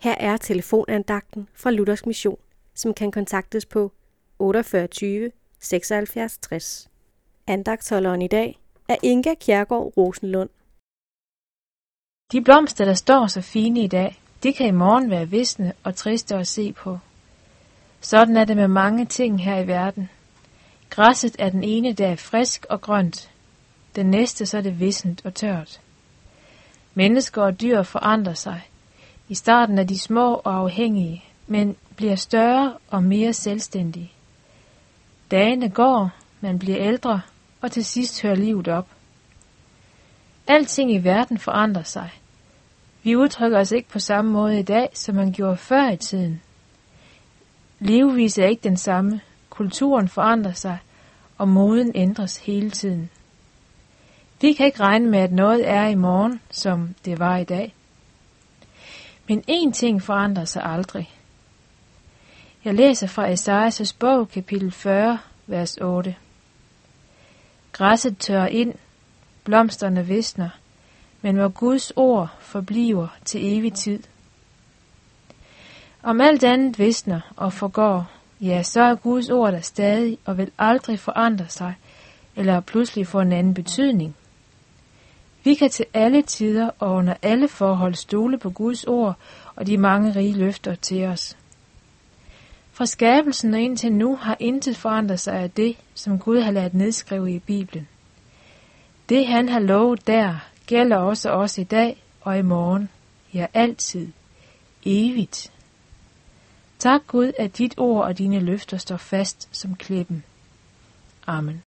Her er telefonandagten fra Luthers Mission, som kan kontaktes på 48 76 60. Andagtholderen i dag er Inga Kjærgaard Rosenlund. De blomster, der står så fine i dag, de kan i morgen være visne og triste at se på. Sådan er det med mange ting her i verden. Græsset er den ene dag frisk og grønt, den næste så er det vissent og tørt. Mennesker og dyr forandrer sig. I starten er de små og afhængige, men bliver større og mere selvstændige. Dagene går, man bliver ældre, og til sidst hører livet op. Alting i verden forandrer sig. Vi udtrykker os ikke på samme måde i dag, som man gjorde før i tiden. Levevis er ikke den samme, kulturen forandrer sig, og moden ændres hele tiden. Vi kan ikke regne med, at noget er i morgen, som det var i dag. Men én ting forandrer sig aldrig. Jeg læser fra Esajas bog, kapitel 40, vers 8. Græsset tørrer ind, blomsterne visner, men hvor Guds ord forbliver til evig tid. Om alt andet visner og forgår, ja, så er Guds ord der stadig og vil aldrig forandre sig, eller pludselig få en anden betydning. Vi kan til alle tider og under alle forhold stole på Guds ord og de mange rige løfter til os. Fra skabelsen og indtil nu har intet forandret sig af det, som Gud har ladet nedskrive i Bibelen. Det han har lovet der, gælder også os i dag og i morgen, ja altid, evigt. Tak Gud, at dit ord og dine løfter står fast som klippen. Amen.